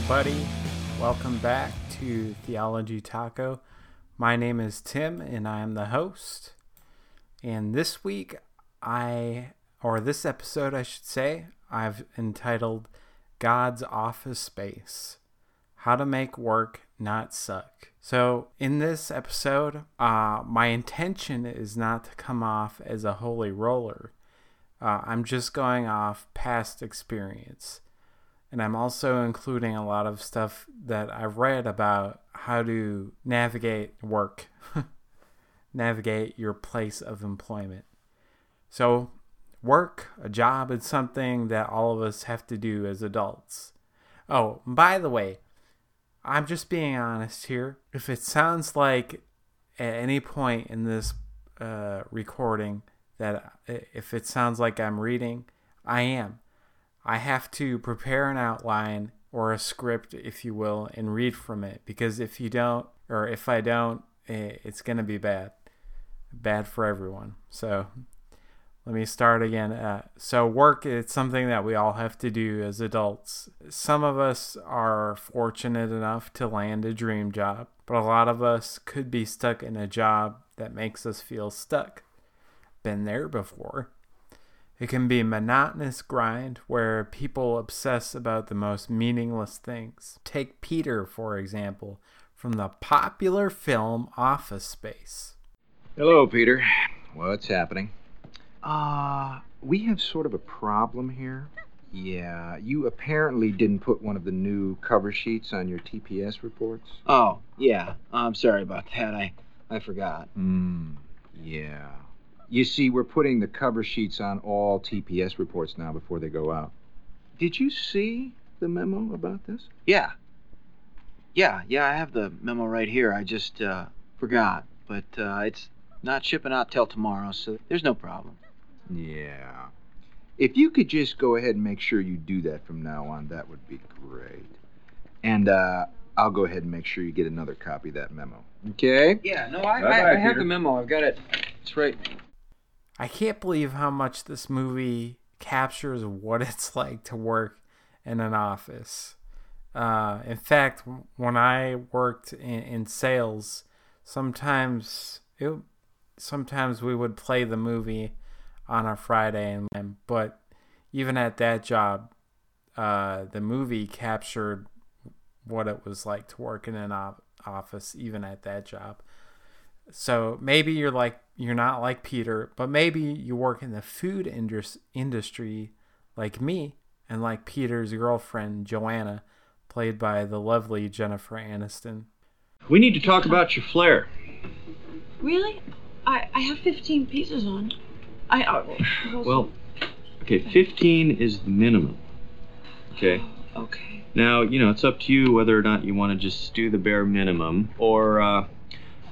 everybody. Welcome back to Theology Taco. My name is Tim, and I am the host. And this week, I, or this episode, I should say, I've entitled God's Office Space How to Make Work Not Suck. So, in this episode, uh, my intention is not to come off as a holy roller. Uh, I'm just going off past experience. And I'm also including a lot of stuff that I've read about how to navigate work, navigate your place of employment. So, work, a job, is something that all of us have to do as adults. Oh, by the way, I'm just being honest here. If it sounds like at any point in this uh, recording that if it sounds like I'm reading, I am. I have to prepare an outline or a script, if you will, and read from it. Because if you don't, or if I don't, it's going to be bad. Bad for everyone. So let me start again. Uh, so, work, it's something that we all have to do as adults. Some of us are fortunate enough to land a dream job, but a lot of us could be stuck in a job that makes us feel stuck. Been there before. It can be a monotonous grind where people obsess about the most meaningless things. Take Peter, for example, from the popular film Office Space. Hello, Peter. What's happening? Uh, we have sort of a problem here. Yeah, you apparently didn't put one of the new cover sheets on your TPS reports. Oh, yeah. I'm sorry about that. I I forgot. Hmm. Yeah. You see, we're putting the cover sheets on all TPS reports now before they go out. Did you see the memo about this? Yeah. Yeah, yeah, I have the memo right here. I just uh, forgot. But uh, it's not shipping out till tomorrow, so there's no problem. Yeah. If you could just go ahead and make sure you do that from now on, that would be great. And uh, I'll go ahead and make sure you get another copy of that memo. Okay? Yeah, no, I, I, I have the memo. I've got it. It's right. I can't believe how much this movie captures what it's like to work in an office. Uh, in fact, when I worked in, in sales, sometimes it, sometimes we would play the movie on a Friday, and but even at that job, uh, the movie captured what it was like to work in an op- office, even at that job. So maybe you're like you're not like Peter, but maybe you work in the food indus- industry like me and like Peter's girlfriend Joanna, played by the lovely Jennifer Aniston. We need to talk about your flair. Really? I I have 15 pieces on. I uh, well, okay, 15 is the minimum. Okay. Okay. Now you know it's up to you whether or not you want to just do the bare minimum or. Uh,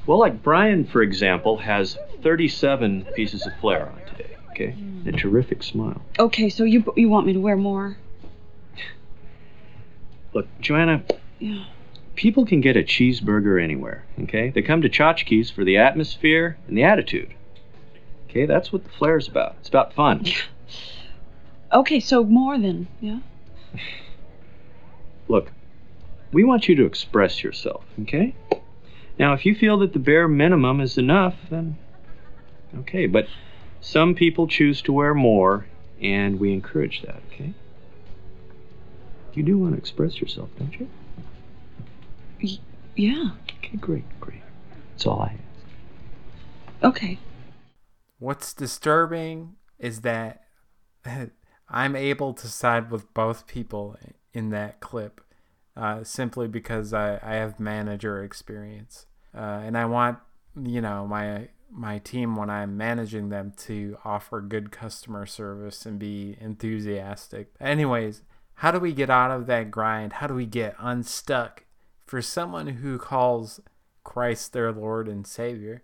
well, like Brian, for example, has 37 pieces of flair on today. Okay, mm. a terrific smile. Okay, so you you want me to wear more? Look, Joanna. Yeah. People can get a cheeseburger anywhere. Okay, they come to Chotchkie's for the atmosphere and the attitude. Okay, that's what the flair's about. It's about fun. Yeah. Okay, so more than yeah. Look, we want you to express yourself. Okay. Now, if you feel that the bare minimum is enough, then okay. But some people choose to wear more, and we encourage that, okay? You do want to express yourself, don't you? Y- yeah. Okay, great, great. That's all I ask. Okay. What's disturbing is that I'm able to side with both people in that clip uh, simply because I, I have manager experience uh, and I want you know my my team when I'm managing them to offer good customer service and be enthusiastic. Anyways, how do we get out of that grind? How do we get unstuck? For someone who calls Christ their Lord and Savior,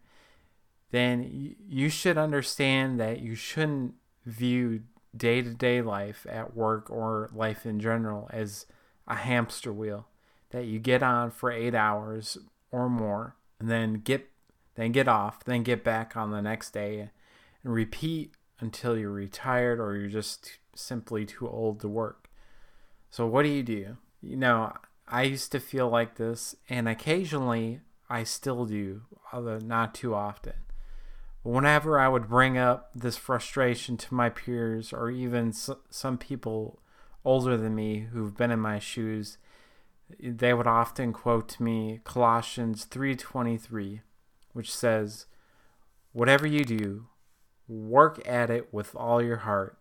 then you should understand that you shouldn't view day to day life at work or life in general as a hamster wheel that you get on for eight hours or more and then get then get off, then get back on the next day and repeat until you're retired or you're just simply too old to work. So what do you do? You know, I used to feel like this, and occasionally I still do, although not too often. Whenever I would bring up this frustration to my peers or even some people older than me who've been in my shoes, they would often quote to me Colossians 3:23, which says, "Whatever you do, work at it with all your heart,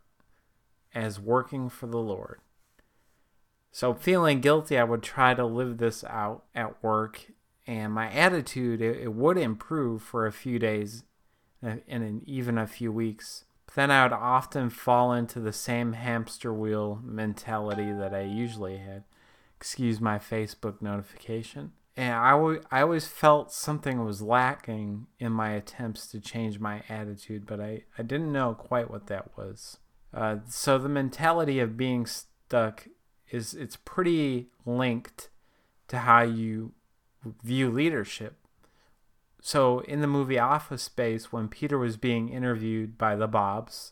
as working for the Lord." So, feeling guilty, I would try to live this out at work, and my attitude it, it would improve for a few days and in even a few weeks. Then I would often fall into the same hamster wheel mentality that I usually had. Excuse my Facebook notification. And I, w- I always felt something was lacking in my attempts to change my attitude, but I, I didn't know quite what that was. Uh, so the mentality of being stuck is it's pretty linked to how you view leadership. So in the movie Office Space, when Peter was being interviewed by the Bobs,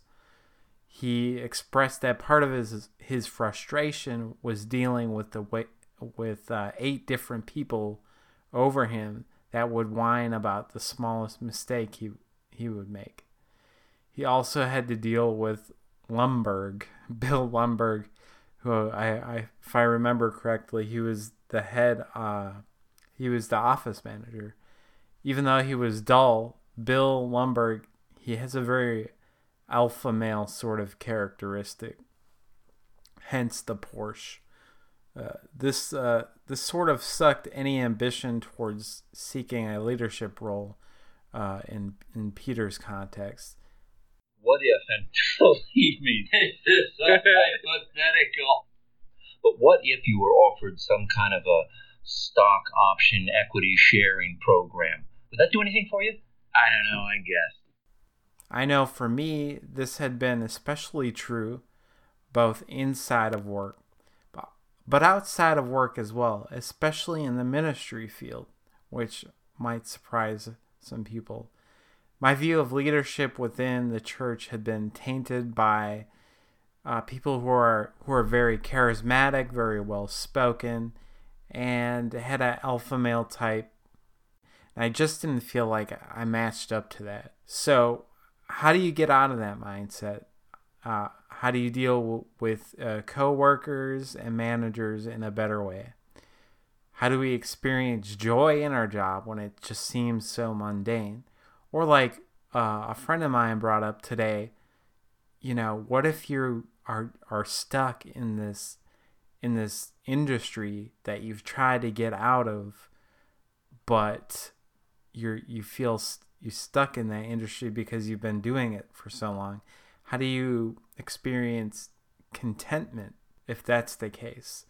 he expressed that part of his his frustration was dealing with the with uh, eight different people over him that would whine about the smallest mistake he he would make. He also had to deal with Lumbergh, Bill Lumbergh, who I, I if I remember correctly, he was the head. Uh, he was the office manager. Even though he was dull, Bill Lumbergh he has a very alpha male sort of characteristic. Hence the Porsche. Uh, this uh, this sort of sucked any ambition towards seeking a leadership role uh, in in Peter's context what if, and believe me, this is hypothetical, but what if you were offered some kind of a stock option equity sharing program? Would that do anything for you? I don't know, I guess. I know for me, this had been especially true both inside of work, but outside of work as well, especially in the ministry field, which might surprise some people my view of leadership within the church had been tainted by uh, people who are who are very charismatic, very well spoken, and had an alpha male type. And I just didn't feel like I matched up to that. So, how do you get out of that mindset? Uh, how do you deal w- with uh, coworkers and managers in a better way? How do we experience joy in our job when it just seems so mundane? Or like uh, a friend of mine brought up today, you know, what if you are are stuck in this in this industry that you've tried to get out of, but you're you feel st- you stuck in that industry because you've been doing it for so long. How do you experience contentment if that's the case?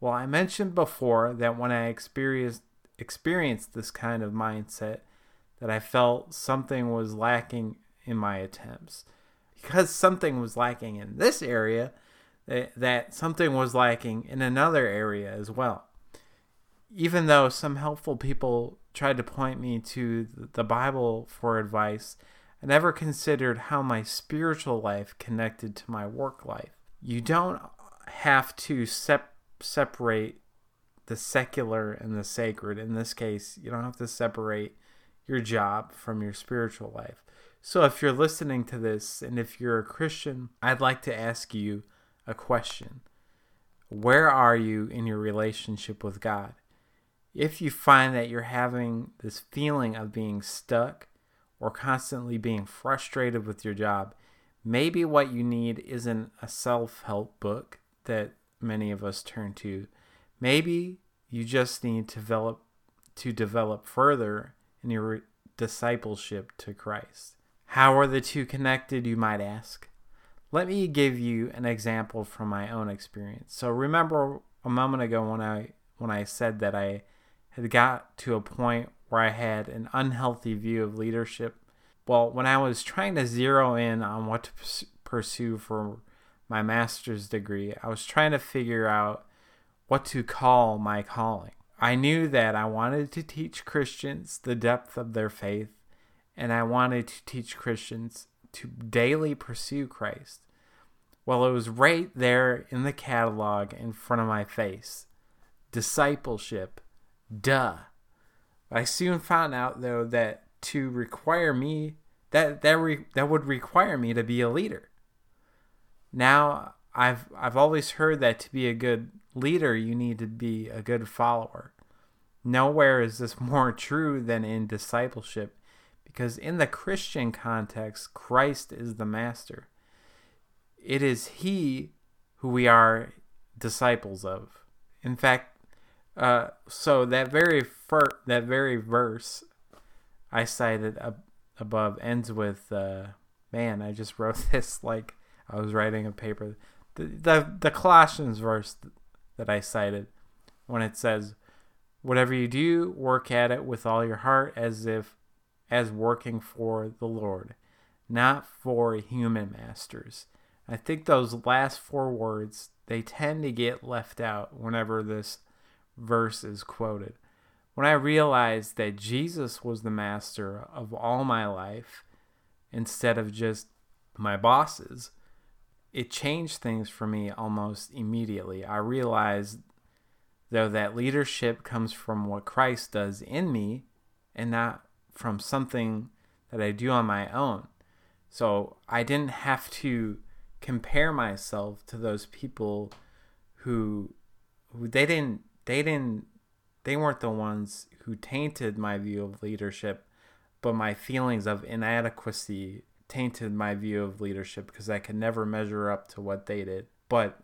Well, I mentioned before that when I experienced experienced this kind of mindset, that I felt something was lacking in my attempts. Because something was lacking in this area, that, that something was lacking in another area as well. Even though some helpful people tried to point me to the Bible for advice, I never considered how my spiritual life connected to my work life. You don't have to sep- separate the secular and the sacred. In this case, you don't have to separate your job from your spiritual life. So if you're listening to this and if you're a Christian, I'd like to ask you a question. Where are you in your relationship with God? If you find that you're having this feeling of being stuck or constantly being frustrated with your job, maybe what you need isn't a self help book that many of us turn to. Maybe you just need to develop to develop further in your discipleship to Christ. How are the two connected, you might ask? Let me give you an example from my own experience. So remember a moment ago when I when I said that I had got to a point where I had an unhealthy view of leadership. Well, when I was trying to zero in on what to pursue for my master's degree, I was trying to figure out what to call my calling. I knew that I wanted to teach Christians the depth of their faith, and I wanted to teach Christians to daily pursue Christ. Well, it was right there in the catalog in front of my face. discipleship. Duh. I soon found out though that to require me that that re, that would require me to be a leader. Now I've I've always heard that to be a good leader you need to be a good follower. Nowhere is this more true than in discipleship because in the Christian context Christ is the master. It is he who we are disciples of. In fact, uh, so that very fir- that very verse I cited ab- above ends with, uh, "Man, I just wrote this like I was writing a paper." The the, the Colossians verse that I cited when it says, "Whatever you do, work at it with all your heart, as if as working for the Lord, not for human masters." I think those last four words they tend to get left out whenever this verse is quoted. When I realized that Jesus was the master of all my life instead of just my bosses, it changed things for me almost immediately. I realized, though, that leadership comes from what Christ does in me and not from something that I do on my own. So I didn't have to compare myself to those people who, who they didn't they didn't they weren't the ones who tainted my view of leadership, but my feelings of inadequacy tainted my view of leadership because I could never measure up to what they did. But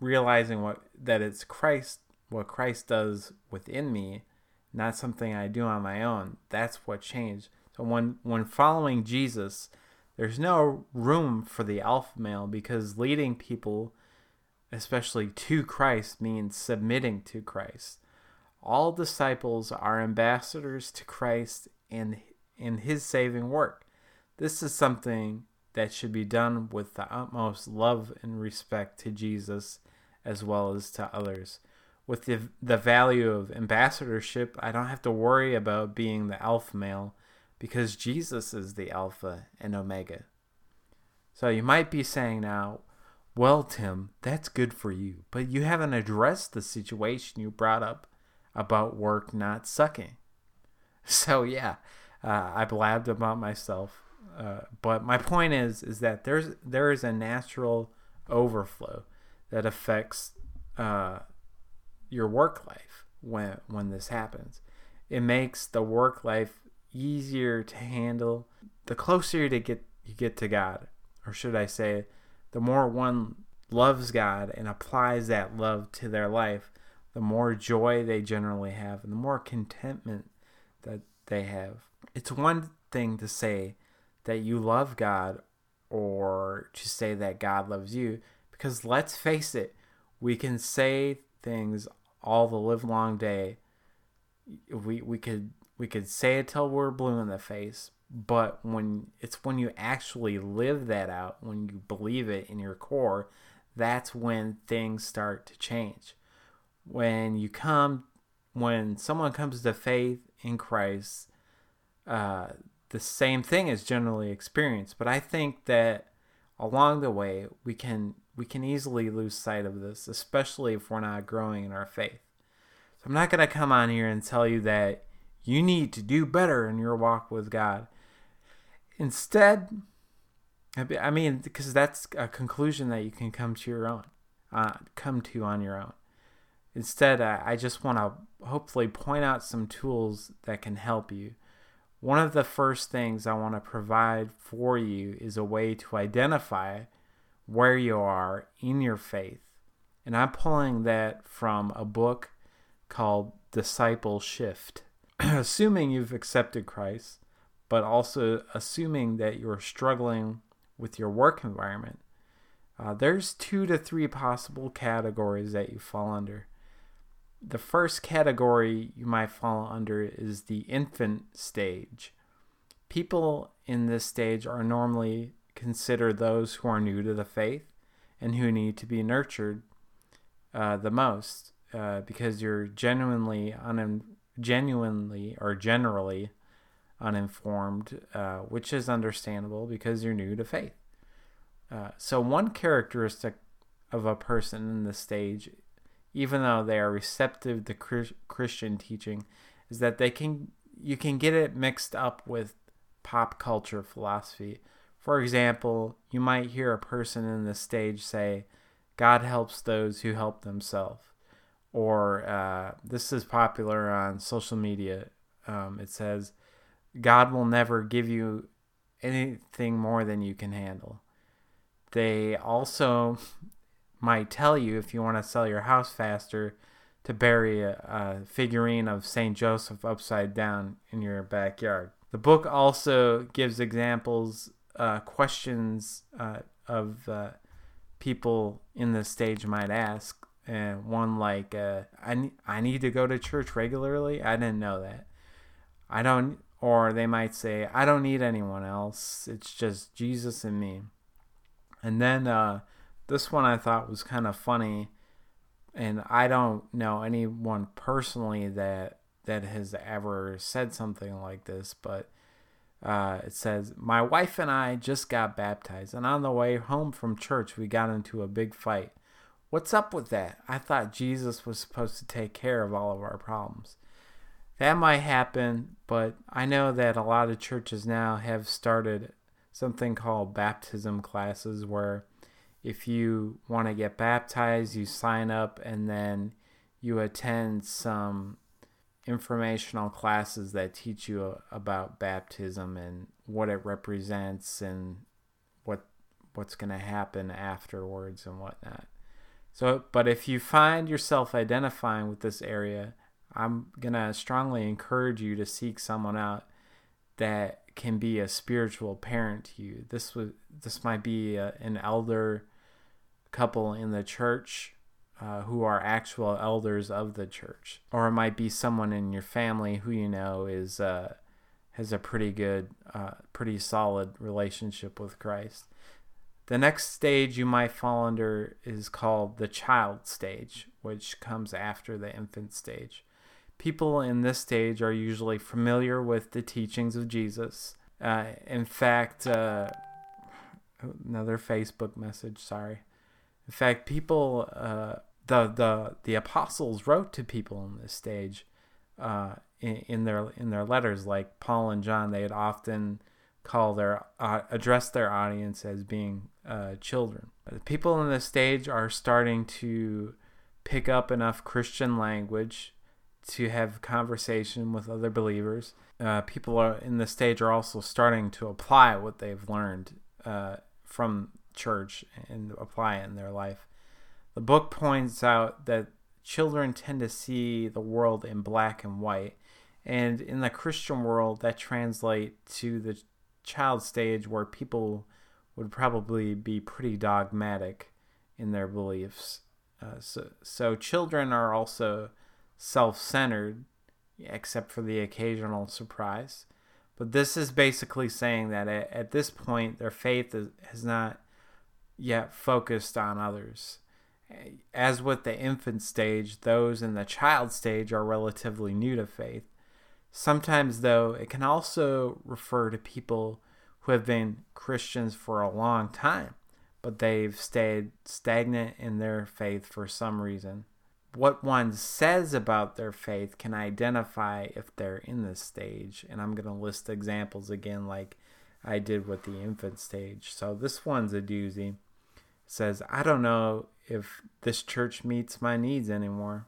realizing what that it's Christ what Christ does within me, not something I do on my own, that's what changed. So when when following Jesus, there's no room for the alpha male because leading people especially to Christ, means submitting to Christ. All disciples are ambassadors to Christ and in his saving work. This is something that should be done with the utmost love and respect to Jesus as well as to others. With the, the value of ambassadorship, I don't have to worry about being the alpha male because Jesus is the alpha and omega. So you might be saying now, well, Tim, that's good for you, but you haven't addressed the situation you brought up about work not sucking. So yeah, uh, I blabbed about myself, uh, but my point is is that there's there is a natural overflow that affects uh, your work life when when this happens. It makes the work life easier to handle. The closer to get you get to God, or should I say, the more one loves God and applies that love to their life, the more joy they generally have and the more contentment that they have. It's one thing to say that you love God or to say that God loves you because let's face it, we can say things all the live long day. We we could we could say it till we're blue in the face, but when it's when you actually live that out when you believe it in your core that's when things start to change. When you come when someone comes to faith in christ uh, the same thing is generally experienced. But i think that along the way we can we can easily lose sight of this especially if we're not growing in our faith. So i'm not going to come on here and tell you that you need to do better in your walk with god Instead, I mean, because that's a conclusion that you can come to your own, uh, come to on your own. Instead, I just want to hopefully point out some tools that can help you. One of the first things I want to provide for you is a way to identify where you are in your faith. And I'm pulling that from a book called Disciple Shift. Assuming you've accepted Christ, but also assuming that you're struggling with your work environment, uh, there's two to three possible categories that you fall under. The first category you might fall under is the infant stage. People in this stage are normally considered those who are new to the faith and who need to be nurtured uh, the most uh, because you're genuinely un- genuinely or generally uninformed, uh, which is understandable because you're new to faith. Uh, so, one characteristic of a person in this stage even though they are receptive to Christian teaching, is that they can you can get it mixed up with pop culture philosophy. For example, you might hear a person in this stage say, God helps those who help themselves. Or uh, this is popular on social media. Um, it says, God will never give you anything more than you can handle. They also might tell you if you want to sell your house faster to bury a, a figurine of St. Joseph upside down in your backyard. The book also gives examples, uh, questions uh, of uh, people in the stage might ask. And one like, uh, I, I need to go to church regularly? I didn't know that. I don't, or they might say, I don't need anyone else. It's just Jesus and me. And then uh, this one I thought was kind of funny. And I don't know anyone personally that that has ever said something like this, but uh, it says, My wife and I just got baptized, and on the way home from church, we got into a big fight. What's up with that? I thought Jesus was supposed to take care of all of our problems. That might happen, but I know that a lot of churches now have started something called baptism classes where if you want to get baptized, you sign up and then you attend some informational classes that teach you about baptism and what it represents and what what's going to happen afterwards and whatnot. So, but if you find yourself identifying with this area, I'm going to strongly encourage you to seek someone out that can be a spiritual parent to you. This would this might be a, an elder couple in the church uh, who are actual elders of the church, or it might be someone in your family who you know is uh, has a pretty good, uh, pretty solid relationship with Christ. The next stage you might fall under is called the child stage, which comes after the infant stage. People in this stage are usually familiar with the teachings of Jesus. Uh, in fact, uh, another Facebook message, sorry. In fact, people uh, the the the apostles wrote to people in this stage uh, in, in, their in their letters, like Paul and John. They had often call their uh, address their audience as being uh, children. The people in this stage are starting to pick up enough Christian language to have conversation with other believers. Uh, people are in this stage are also starting to apply what they've learned uh, from church and apply it in their life. The book points out that children tend to see the world in black and white, and in the Christian world, that translates to the child stage where people would probably be pretty dogmatic in their beliefs. Uh, so, so children are also self-centered, except for the occasional surprise. But this is basically saying that at, at this point, their faith is, has not yet focused on others. As with the infant stage, those in the child stage are relatively new to faith. Sometimes, though, it can also refer to people who have been Christians for a long time, but they've stayed stagnant in their faith for some reason. What one says about their faith can identify if they're in this stage, and I'm going to list examples again, like I did with the infant stage. So this one's a doozy. It says, I don't know if this church meets my needs anymore.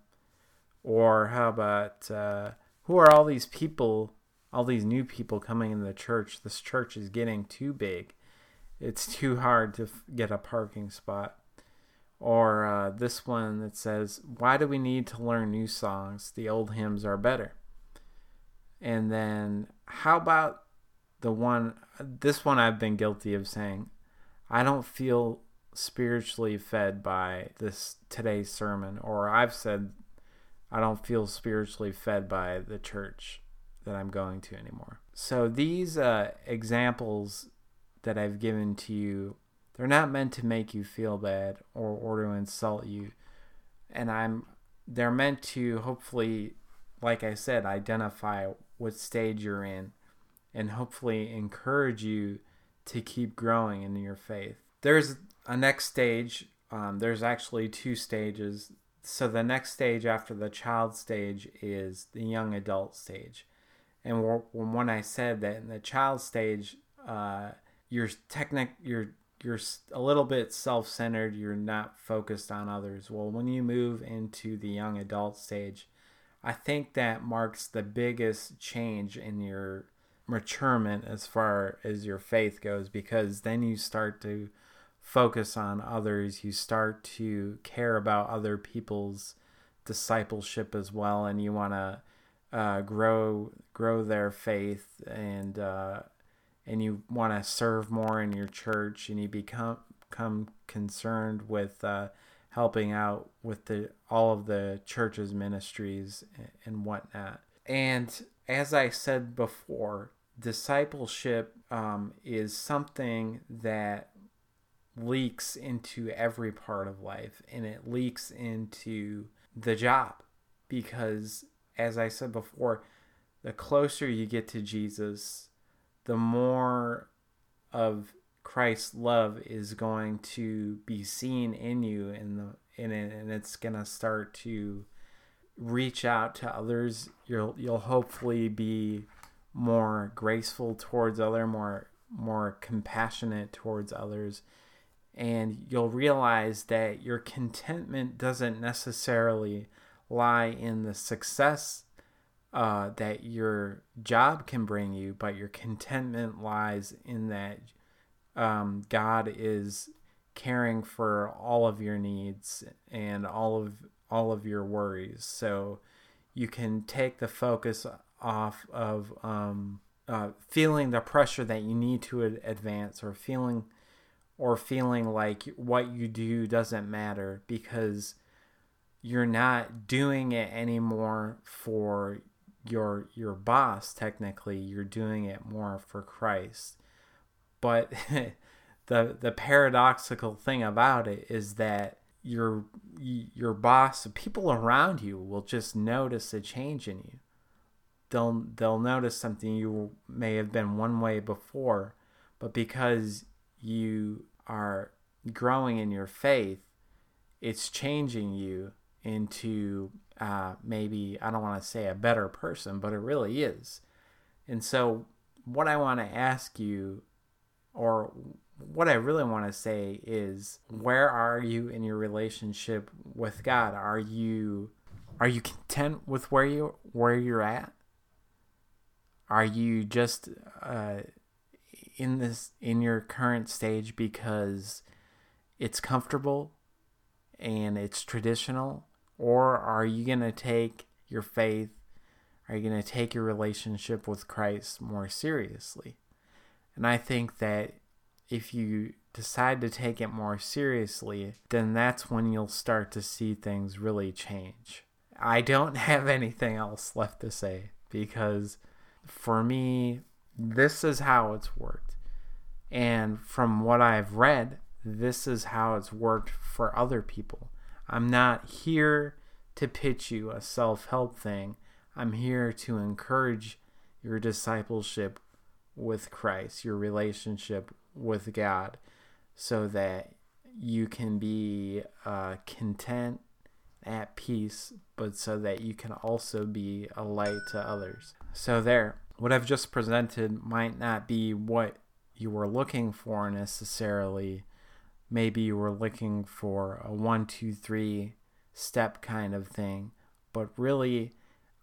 Or how about uh, who are all these people, all these new people coming in the church? This church is getting too big. It's too hard to f- get a parking spot. Or uh, this one that says, Why do we need to learn new songs? The old hymns are better. And then, how about the one, this one I've been guilty of saying, I don't feel spiritually fed by this today's sermon or I've said I don't feel spiritually fed by the church that I'm going to anymore. So these uh, examples that I've given to you, they're not meant to make you feel bad or, or to insult you. And I'm they're meant to hopefully, like I said, identify what stage you're in and hopefully encourage you to keep growing in your faith. There's a next stage. Um, there's actually two stages. so the next stage after the child stage is the young adult stage. And when I said that in the child stage, uh, you're technic, you're you're a little bit self-centered. You're not focused on others. Well, when you move into the young adult stage, I think that marks the biggest change in your maturement as far as your faith goes because then you start to focus on others you start to care about other people's discipleship as well and you want to uh, grow grow their faith and uh, and you want to serve more in your church and you become become concerned with uh, helping out with the all of the church's ministries and whatnot. And as I said before, discipleship um, is something that leaks into every part of life and it leaks into the job. Because as I said before, the closer you get to Jesus, the more of Christ's love is going to be seen in you in the in it and it's to start to reach out to others. You'll you'll hopefully be more graceful towards other, more more compassionate towards others, and you'll realize that your contentment doesn't necessarily lie in the success uh, that your job can bring you, but your contentment lies in that um, God is caring for all of your needs and all of all of your worries. So you can take the focus off of um, uh, feeling the pressure that you need to advance or feeling or feeling like what you do doesn't matter because you're not doing it anymore for your your boss technically you're doing it more for Christ but the the paradoxical thing about it is that your your boss, people around you will just notice a change in you. They'll they'll notice something you may have been one way before, but because you are growing in your faith, it's changing you into uh, maybe I don't want to say a better person, but it really is. And so, what I want to ask you, or what I really want to say is where are you in your relationship with God? Are you are you content with where you where you're at? Are you just uh, in this in your current stage because it's comfortable and it's traditional or are you going to take your faith are you going to take your relationship with Christ more seriously? And I think that if you decide to take it more seriously, then that's when you'll start to see things really change. I don't have anything else left to say because for me, this is how it's worked. And from what I've read, this is how it's worked for other people. I'm not here to pitch you a self help thing. I'm here to encourage your discipleship with Christ, your relationship with God so that you can be uh, content at peace, but so that you can also be a light to others. So, there, what I've just presented might not be what you were looking for necessarily. Maybe you were looking for a one, two, three step kind of thing, but really,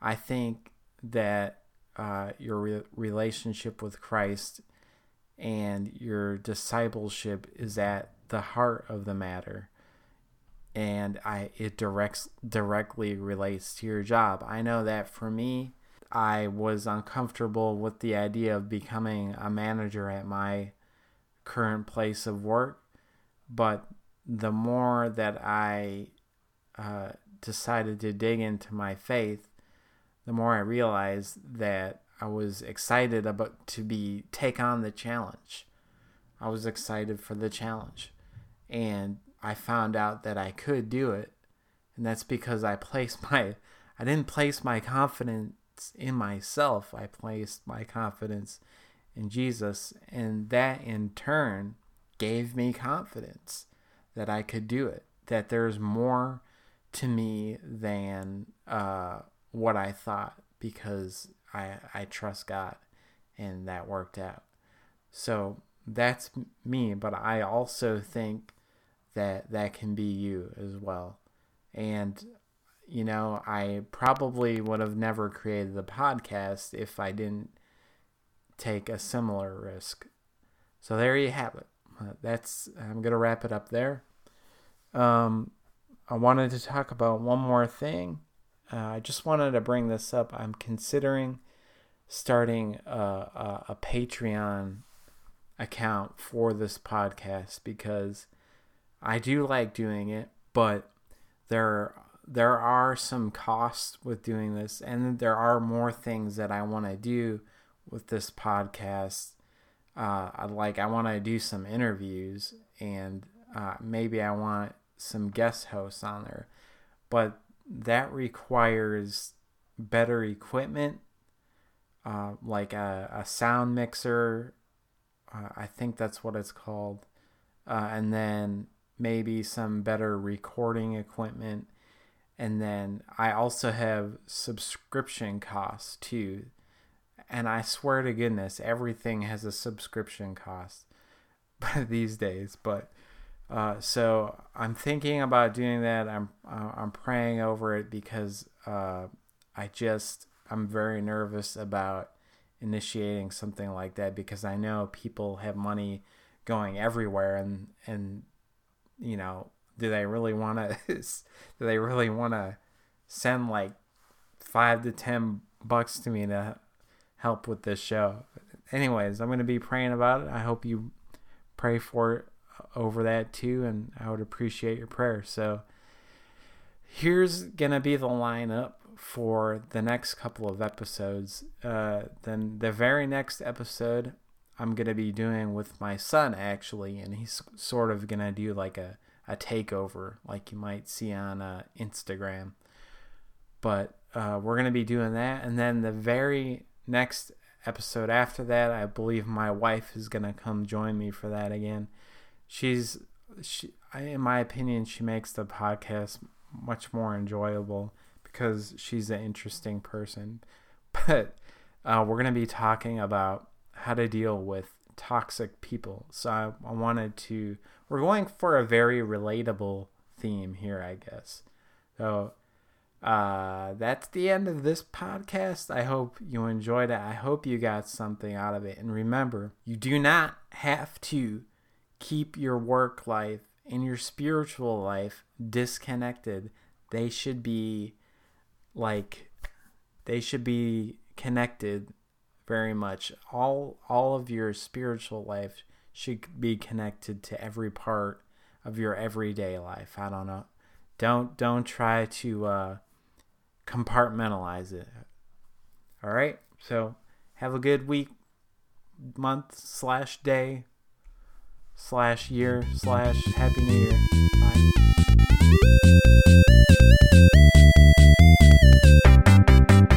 I think that uh, your re- relationship with Christ and your discipleship is at the heart of the matter. And I it directs directly relates to your job. I know that for me, I was uncomfortable with the idea of becoming a manager at my current place of work, but the more that I uh, decided to dig into my faith, the more I realized that I was excited about to be take on the challenge. I was excited for the challenge. And I found out that I could do it. And that's because I placed my I didn't place my confidence in myself. I placed my confidence in Jesus, and that in turn gave me confidence that I could do it. That there's more to me than uh, what I thought because I I trust God, and that worked out. So that's me, but I also think that that can be you as well. And you know, I probably would have never created the podcast if I didn't take a similar risk. So there you have it. Uh, that's I'm gonna wrap it up there. Um, I wanted to talk about one more thing. Uh, I just wanted to bring this up. I'm considering starting a, a, a Patreon account for this podcast because I do like doing it, but there there are some costs with doing this, and there are more things that I want to do with this podcast. Uh, like I want to do some interviews, and uh, maybe I want some guest hosts on there, but that requires better equipment, uh, like a, a sound mixer. Uh, I think that's what it's called, uh, and then maybe some better recording equipment. And then I also have subscription costs too. And I swear to goodness, everything has a subscription cost these days. But uh, so I'm thinking about doing that. I'm uh, I'm praying over it because uh, I just I'm very nervous about initiating something like that because I know people have money going everywhere and and you know, do they really want to? do they really want to send like five to ten bucks to me to help with this show? Anyways, I'm going to be praying about it. I hope you pray for it over that too, and I would appreciate your prayer. So here's gonna be the lineup for the next couple of episodes. Uh, then the very next episode, I'm gonna be doing with my son actually, and he's sort of gonna do like a a takeover, like you might see on uh, Instagram. But uh, we're gonna be doing that, and then the very next episode after that, I believe my wife is gonna come join me for that again. She's she, in my opinion, she makes the podcast much more enjoyable because she's an interesting person. But uh, we're gonna be talking about how to deal with toxic people. So I, I wanted to. We're going for a very relatable theme here, I guess. So uh, that's the end of this podcast. I hope you enjoyed it. I hope you got something out of it. And remember, you do not have to keep your work life and your spiritual life disconnected. They should be like, they should be connected very much. All all of your spiritual life should be connected to every part of your everyday life. I don't know. Don't don't try to uh, compartmentalize it. All right. So have a good week, month slash day slash year slash happy new year. Bye.